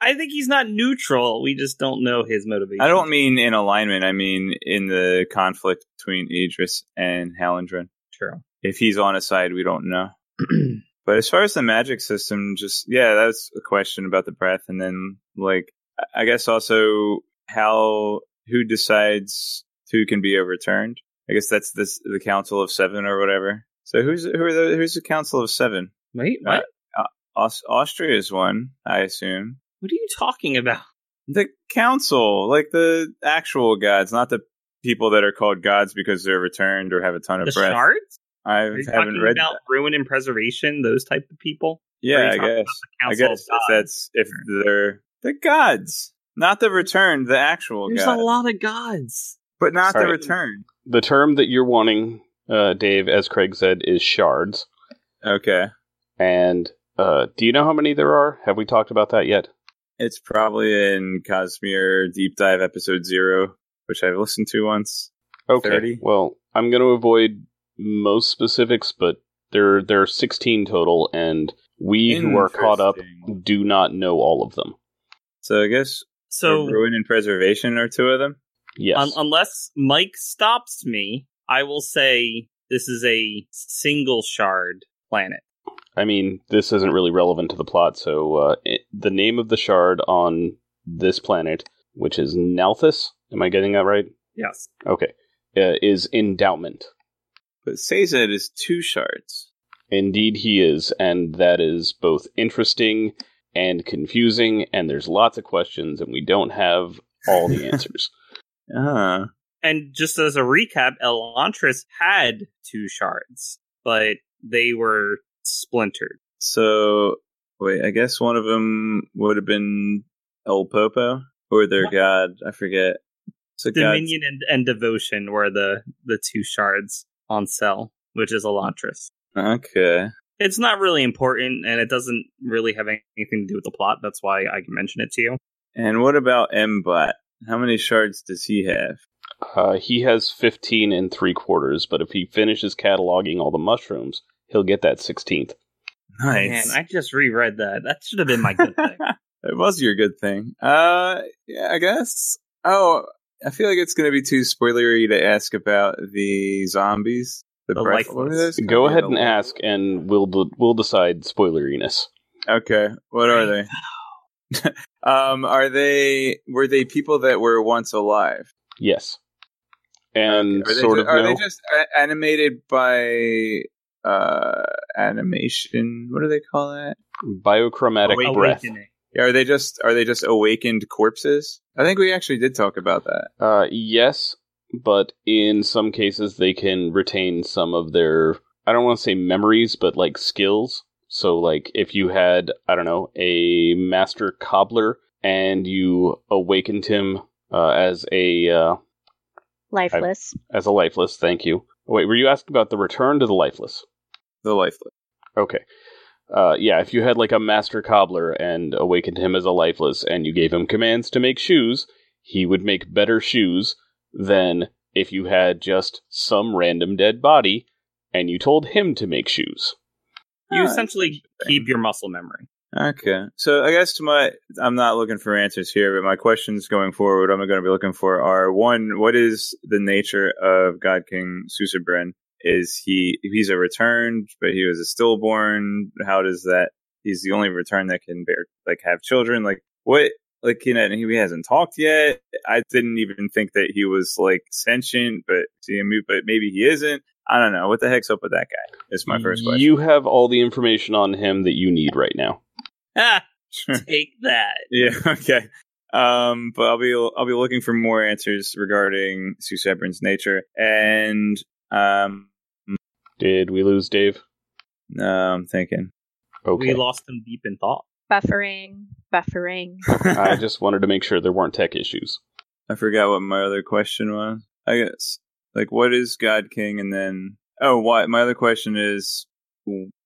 I think he's not neutral. We just don't know his motivation. I don't mean in alignment. I mean in the conflict between Idris and Hallandren. True. If he's on a side, we don't know. But as far as the magic system, just yeah, that's a question about the breath, and then like I- guess also how who decides who can be overturned. I guess that's this the Council of Seven or whatever. So who's who are the who's the Council of Seven? Wait, uh, what? Uh, Aus- Austria is one, I assume. what are you talking about? The council, like the actual gods, not the people that are called gods because they're returned or have a ton of The breath. shards? I Are you haven't talking read. about that. ruin and preservation? Those type of people? Yeah, I guess. I guess if that's if they're the gods, not the return, the actual There's gods, a lot of gods. but not the return. The term that you're wanting, uh, Dave, as Craig said, is shards. Okay, And uh, do you know how many there are? Have we talked about that yet? it's probably in Cosmere Deep Dive episode zero, which I've listened to once. Okay. 30? Well, I'm going to avoid most specifics, but there there are 16 total, and we who are caught up do not know all of them. So I guess So ruin and preservation are two of them. Yes. un- unless Mike stops me, I will say this is a single shard planet. I mean, this isn't really relevant to the plot, so uh, it, the name of the shard on this planet, which is Nalthis, am I getting that right? Yes. Okay, uh, is endowment. But Sazed is two shards. Indeed, he is, and that is both interesting and confusing, and there's lots of questions, and we don't have all the answers. Ah. And just as a recap, Elantris had two shards, but they were splintered. So wait, I guess one of them would have been El Popo or their god. I forget. It's a god. Dominion and, and Devotion were the, the two shards on Sel, which is Elantris. Okay. It's not really important, and it doesn't really have anything to do with the plot. That's why I can mention it to you. And what about M-Bot? How many shards does he have? Uh, he has 15 and three quarters, but if he finishes cataloging all the mushrooms, he'll get that 16th. Nice. Man, I just reread that. That should have been my good thing. it was your good thing. Uh, yeah, I guess. Oh, I feel like it's going to be too spoilery to ask about the zombies. The, The breath- lifeless. what are those Go ahead and ask, and we'll we'll decide spoileriness. Okay, what are they? um, are they were they people that were once alive? Yes, and Okay. Are they sort ju- of are no. they just a- animated by uh animation? What do they call that? biochromatic Awakening. breath. Awakening. Are they just are they just awakened corpses? I think we actually did talk about that. Uh, yes, but in some cases they can retain some of their I don't want to say memories, but like skills. So like if you had, I don't know, a master cobbler and you awakened him uh, as a uh, Lifeless. as a lifeless, thank you. Wait, were you asking about the return to the lifeless? The lifeless. Okay. Uh, yeah, if you had like a master cobbler and awakened him as a lifeless and you gave him commands to make shoes, he would make better shoes than if you had just some random dead body and you told him to make shoes. You Oh, essentially keep your muscle memory. Okay. So I guess to my, I'm not looking for answers here, but my questions going forward, I'm going to be looking for are one, what is the nature of God King Susebron? Is he, he's a returned, but he was a stillborn. How does that, he's the only return that can bear, like have children. Like what, like, you know, he hasn't talked yet. I didn't even think that he was like sentient, but see him, but maybe he isn't. I don't know. What the heck's up with that guy? Is my first question. You have all the information on him that you need right now. Ah, take that. Yeah. Okay. Um, but I'll be I'll be looking for more answers regarding Susebron's nature, and um, Did we lose Dave? No, I'm thinking. Okay. We lost him deep in thought. Buffering, buffering. I just wanted to make sure there weren't tech issues. I forgot what my other question was. I guess like what is God King, and then oh, why? My other question is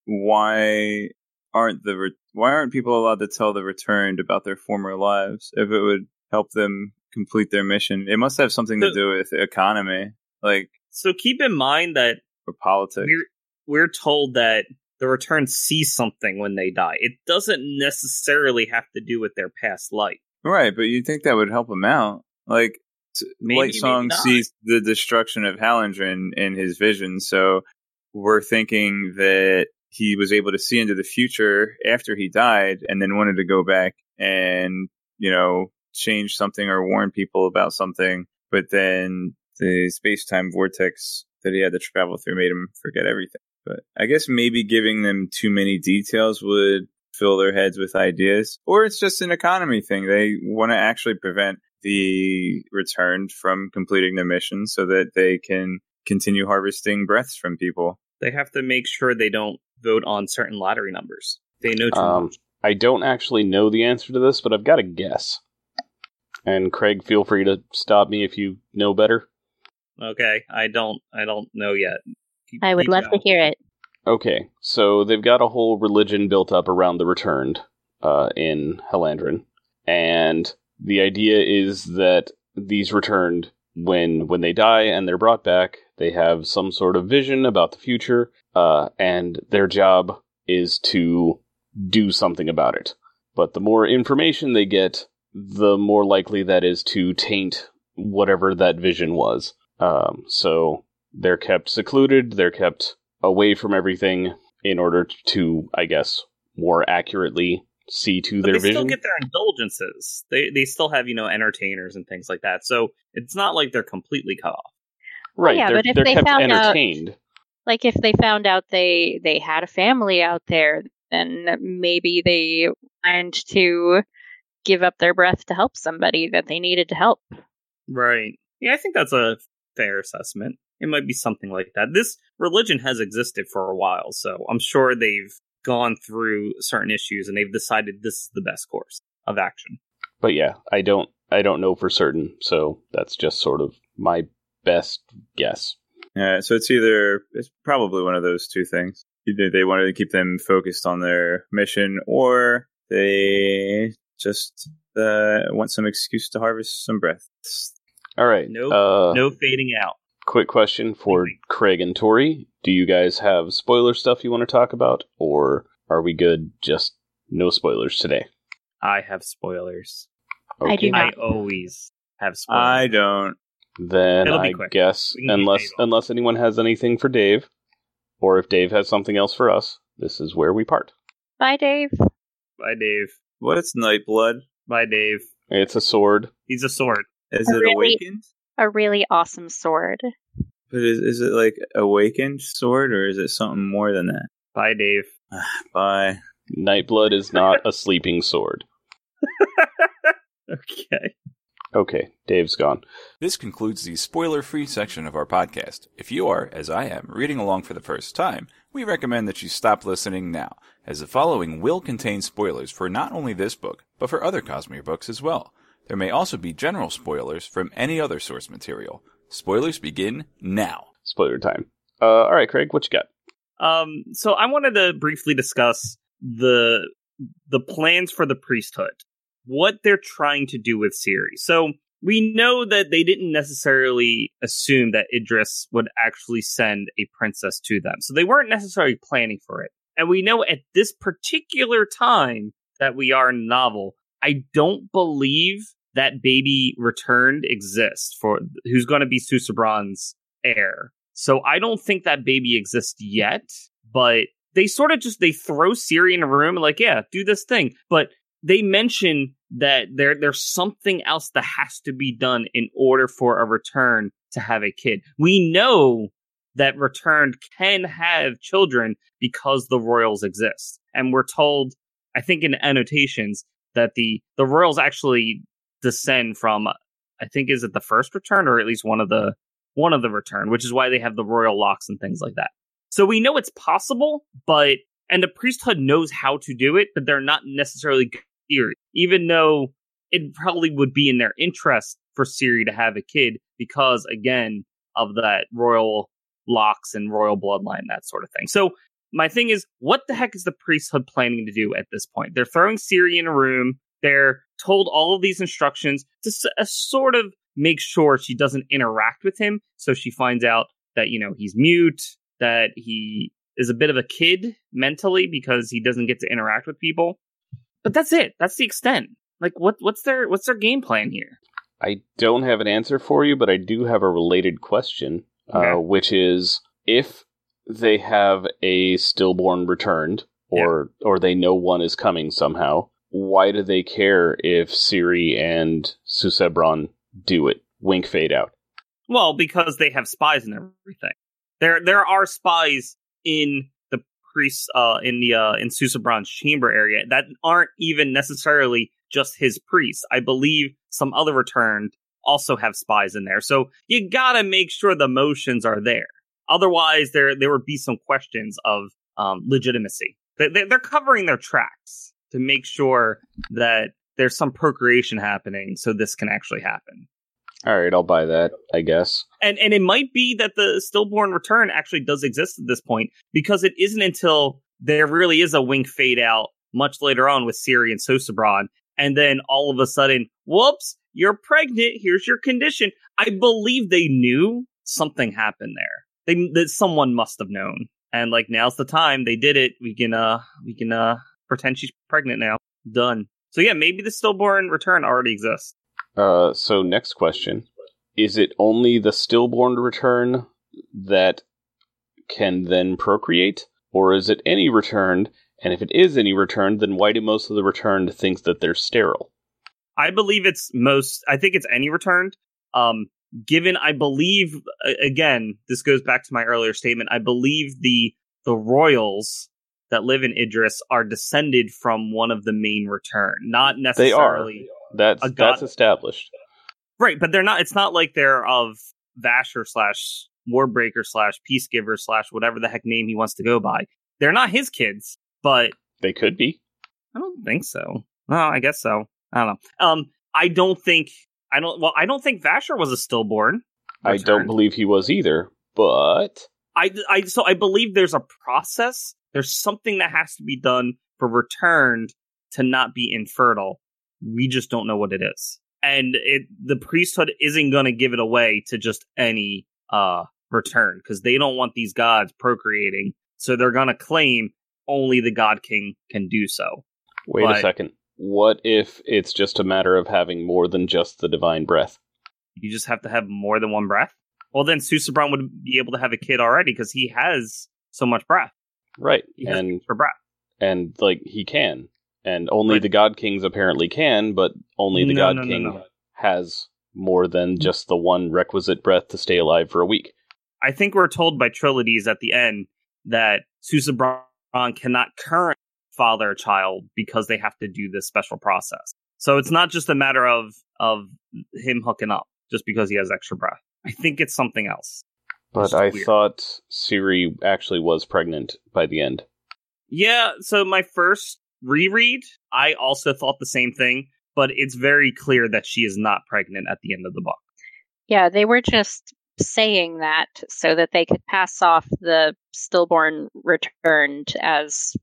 why aren't the re- why aren't people allowed to tell the returned about their former lives if it would help them complete their mission? It must have something to do with economy, like So keep in mind that or politics. we're we're told that the return see something when they die. It doesn't necessarily have to do with their past life. Right, but you'd think that would help him out. Like, Maybe, Lightsong sees the destruction of Hallandren in his vision, so we're thinking that he was able to see into the future after he died and then wanted to go back and, you know, change something or warn people about something, but then the space time vortex that he had to travel through made him forget everything. But I guess maybe giving them too many details would fill their heads with ideas, or it's just an economy thing. They want to actually prevent the returned from completing the mission so that they can continue harvesting breaths from people. They have to make sure they don't vote on certain lottery numbers. They know too Um, much. I don't actually know the answer to this, but I've got a guess. And Craig, feel free to stop me if you know better. Okay, I don't. I don't know yet. Keep- I would keep love to hear it. Okay, so they've got a whole religion built up around the returned uh, in Hallandren, and the idea is that these returned, when when they die and they're brought back, they have some sort of vision about the future, uh, and their job is to do something about it. But the more information they get, the more likely that is to taint whatever that vision was. Um, so they're kept secluded, they're kept away from everything in order to, I guess, more accurately see to But their they vision. still get their indulgences. They they still have you know entertainers and things like that. So it's not like they're completely cut off. right, oh, yeah, they're, but if they're they kept found out- Like if they found out they they had a family out there, then maybe they wanted to give up their breath to help somebody that they needed to help. Right. Yeah, I think that's a fair assessment. It might be something like that. This religion has existed for a while, so I'm sure they've gone through certain issues and they've decided this is the best course of action. But yeah, I don't I don't know for certain, so that's just sort of my best guess. Yeah, so it's either it's probably one of those two things. Either they wanted to keep them focused on their mission, or they just uh, want some excuse to harvest some breath. All right. Nope. Uh, no fading out. Quick question for Craig and Tori. Do you guys have spoiler stuff you want to talk about, or are we good? Just no spoilers today. I have spoilers. I do I not. always have spoilers. I don't. Then It'll I quick. guess We can keep unless unless anyone has anything for Dave, or if Dave has something else for us, this is where we part. Bye, Dave. Bye, Dave. What's Nightblood? Bye, Dave. It's a sword. He's a sword. Is it really? awakened? A really awesome sword. But is, is it like awakened sword, or is it something more than that? Bye, Dave. Bye. Nightblood is not a sleeping sword. Okay. Okay, Dave's gone. This concludes the spoiler free section of our podcast. If you are, as I am, reading along for the first time, we recommend that you stop listening now, as the following will contain spoilers for not only this book, but for other Cosmere books as well. There may also be general spoilers from any other source material. Spoilers begin now. Spoiler time. Uh, all right, Craig, what you got? Um, so I wanted to briefly discuss the the plans for the priesthood, what they're trying to do with Siri. So we know that they didn't necessarily assume that Idris would actually send a princess to them, so they weren't necessarily planning for it. And we know at this particular time that we are in novel, I don't believe that baby returned exists for who's going to be Susebron's heir. So I don't think that baby exists yet, but they sort of just they throw Siri in a room and like, yeah, do this thing. But they mention that there there's something else that has to be done in order for a return to have a kid. We know that returned can have children because the royals exist. And we're told, I think in annotations, that the the royals actually descend from I think is it the first return or at least one of the one of the return, which is why they have the royal locks and things like that. So we know it's possible, but and the priesthood knows how to do it, but they're not necessarily here, even though it probably would be in their interest for Siri to have a kid because again of that royal locks and royal bloodline, that sort of thing. So my thing is, what the heck is the priesthood planning to do at this point? They're throwing Siri in a room. They're told all of these instructions to s- uh, sort of make sure she doesn't interact with him. So she finds out that, you know, he's mute, that he is a bit of a kid mentally because he doesn't get to interact with people. But that's it. That's the extent. Like what what's their what's their game plan here? I don't have an answer for you, but I do have a related question, Okay. uh, which is if they have a stillborn returned, or or they know one is coming somehow, why do they care if Siri and Susebron do it? Wink, fade out. Well, because they have spies and everything. There there are spies in the priests uh in the uh in Susebron's chamber area that aren't even necessarily just his priests. I believe some other returned also have spies in there. So you gotta make sure the motions are there. Otherwise there there would be some questions of um legitimacy. They- they're covering their tracks to make sure that there's some procreation happening so this can actually happen. All right, I'll buy that. I guess. and and it might be that the stillborn return actually does exist at this point because it isn't until there really is a wink fade out much later on with Siri and Susebron, and then all of a sudden, whoops, you're pregnant. Here's your condition. I believe they knew something happened there. They that someone must have known, and like now's the time. They did it. We can uh we can uh pretend she's pregnant now. Done. So yeah, maybe the stillborn return already exists. Uh, so next question: Is it only the stillborn return that can then procreate, or is it any returned? And if it is any returned, then why do most of the returned think that they're sterile? I believe it's most. I think it's any returned. Um, given I believe again, this goes back to my earlier statement. I believe the the royals that live in Idris are descended from one of the main return, not necessarily. They are. That's A god- that's established. right. But they're not. It's not like they're of Vasher slash Warbreaker slash Peacegiver slash whatever the heck name he wants to go by. They're not his kids, but They could be. I don't think so. No, I guess so. I don't know. Um, I don't think. I don't. Well, I don't think Vasher was a stillborn. I don't believe he was either. But I, I. So I believe there's a process. There's something that has to be done for returned to not be infertile. We just don't know what it is, and it the priesthood isn't going to give it away to just any uh return because they don't want these gods procreating. So they're going to claim only the God King can do so. wait a second. What if it's just a matter of having more than just the divine breath? you just have to have more than one breath. Well, then Susebron would be able to have a kid already because he has so much breath. Right. He And extra breath. and like he can. And only Right. the God Kings apparently can, but only the No, God no, King no. has more than mm. just the one requisite breath to stay alive for a week. I think we're told by Treledees at the end that Susebron cannot current father a child because they have to do this special process. So it's not just a matter of of him hooking up just because he has extra breath. I think it's something else. But I weird. thought Siri actually was pregnant by the end. Yeah, so my first reread, I also thought the same thing, but it's very clear that she is not pregnant at the end of the book. Yeah, they were just saying that so that they could pass off the stillborn returned as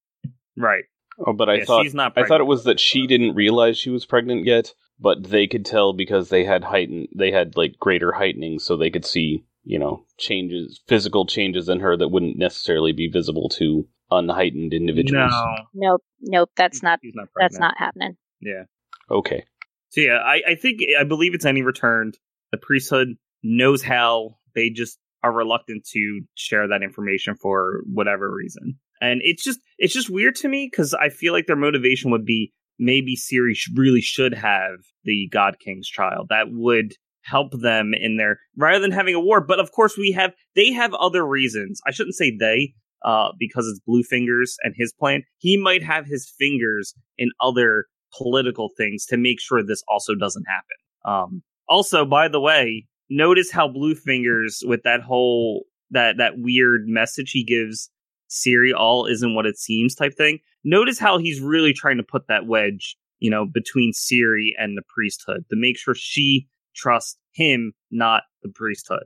Right. Oh, but I Yeah, thought she's not I thought it was that she didn't realize she was pregnant yet, but they could tell because they had heightened they had like greater heightening so they could see, you know, changes physical changes in her that wouldn't necessarily be visible to unheightened individuals. No, nope, nope, that's not she's not that's not happening. Yeah. Okay. So yeah, I, I think I believe it's any returned. The priesthood knows how. They just are reluctant to share that information for whatever reason. And it's just it's just weird to me because I feel like their motivation would be maybe Siri really should have the God King's child. That would help them in their rather than having a war. But of course, we have they have other reasons. I shouldn't say they uh, because it's Blue Fingers and his plan. He might have his fingers in other political things to make sure this also doesn't happen. Um, also, by the way, notice how Blue Fingers with that whole that that weird message he gives Siri all isn't what it seems type thing. Notice how he's really trying to put that wedge, you know, between Siri and the priesthood to make sure she trusts him, not the priesthood.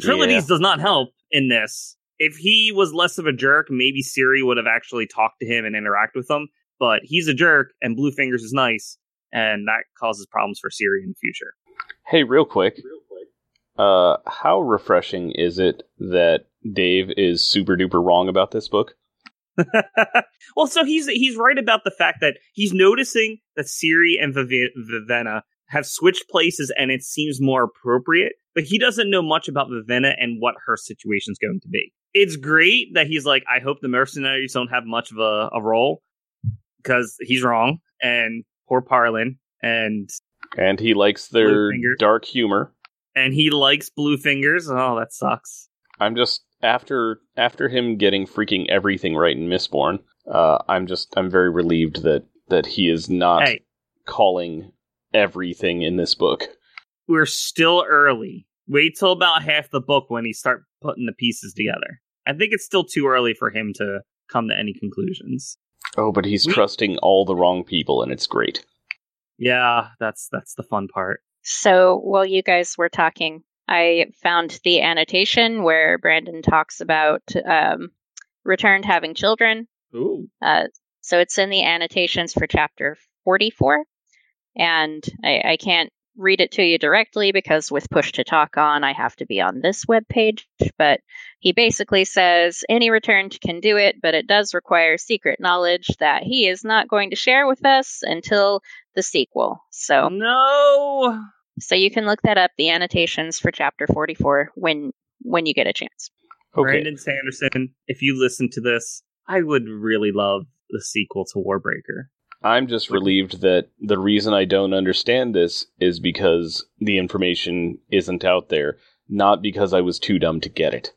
Treledees Yeah. does not help in this. If he was less of a jerk, maybe Siri would have actually talked to him and interact with him. But he's a jerk, and Blue Fingers is nice, and that causes problems for Siri in the future. Hey, real quick. Uh, how refreshing is it that Dave is super duper wrong about this book? well, so he's he's right about the fact that he's noticing that Siri and Viv- Vivenna have switched places, and it seems more appropriate. But he doesn't know much about Vivenna and what her situation's going to be. It's great that he's like, I hope the mercenaries don't have much of a, a role because he's wrong, and poor Parlin, and And he likes their dark humor. and he likes Blue Fingers. Oh, that sucks. I'm just after after him getting freaking everything right in Mistborn. Uh, I'm just I'm very relieved that that he is not Hey, calling everything in this book. we're still early. Wait till about half the book when he start putting the pieces together. I think it's still too early for him to come to any conclusions. Oh, but he's We- trusting all the wrong people, and it's great. Yeah, that's that's the fun part. So while you guys were talking, I found the annotation where Brandon talks about um, returned having children. Ooh. Uh, so it's in the annotations for chapter 44. And I, I can't read it to you directly because with push to talk on, I have to be on this web page. But he basically says any returned can do it, but it does require secret knowledge that he is not going to share with us until the sequel. So No. so you can look that up, the annotations for chapter 44 when when you get a chance. Okay, Brandon Sanderson, if you listen to this, I would really love the sequel to Warbreaker. I'm just relieved that the reason I don't understand this is because the information isn't out there, not because I was too dumb to get it.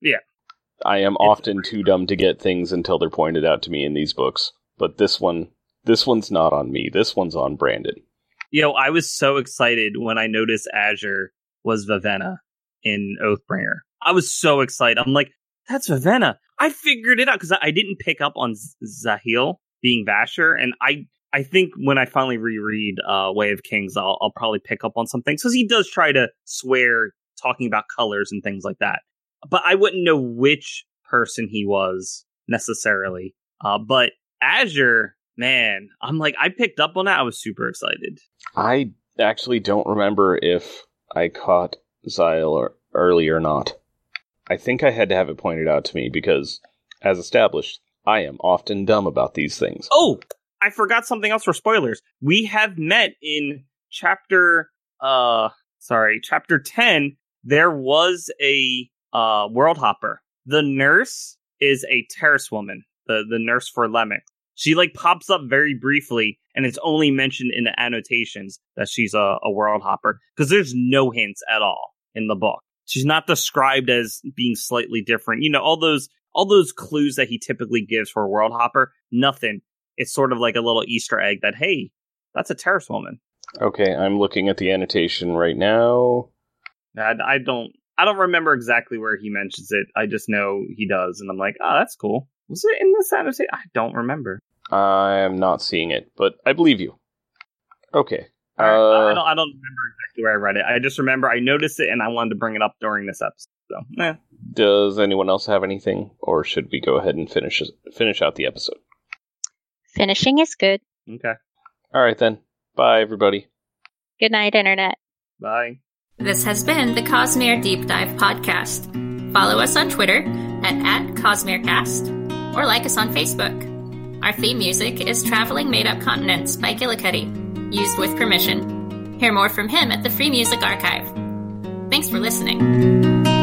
Yeah. I am often too dumb to get things until they're pointed out to me in these books. But this one, this one's not on me. This one's on Brandon. You know, I was so excited when I noticed Azure was Vivenna in Oathbringer. I was so excited. I'm like, that's Vivenna. I figured it out because I I didn't pick up on Z- Zahel being Vasher, and I I think when I finally reread uh, Way of Kings, I'll, I'll probably pick up on some things because he does try to swear talking about colors and things like that. But I wouldn't know which person he was necessarily. Uh, but Azure, man, I'm like, I picked up on that. I was super excited. I actually don't remember if I caught Zahel early or not. I think I had to have it pointed out to me because, as established, I am often dumb about these things. Oh, I forgot something else for spoilers. We have met in chapter uh sorry, chapter 10. There was a uh world hopper. The nurse is a Terris woman, the the nurse for Lemex. She like pops up very briefly and it's only mentioned in the annotations that she's a, a world hopper because there's no hints at all in the book. She's not described as being slightly different. You know, all those all those clues that he typically gives for a world hopper, nothing. It's sort of like a little Easter egg that hey, that's a Terris woman. Okay, I'm looking at the annotation right now. I, I don't I don't remember exactly where he mentions it. I just know he does, and I'm like, oh, that's cool. Was it in this annotation? I don't remember. I am not seeing it, but I believe you. Okay. I, I Uh, don't I don't remember exactly where I read it. I just remember I noticed it and I wanted to bring it up during this episode. So, eh. does anyone else have anything, or should we go ahead and finish finish out the episode? Finishing is good. Okay. All right then. Bye, everybody. Good night, Internet. Bye. This has been the Cosmere Deep Dive Podcast. Follow us on Twitter at, at CosmereCast or like us on Facebook. Our theme music is Traveling Made Up Continents by Gillicuddy, used with permission. Hear more from him at the Free Music Archive. Thanks for listening.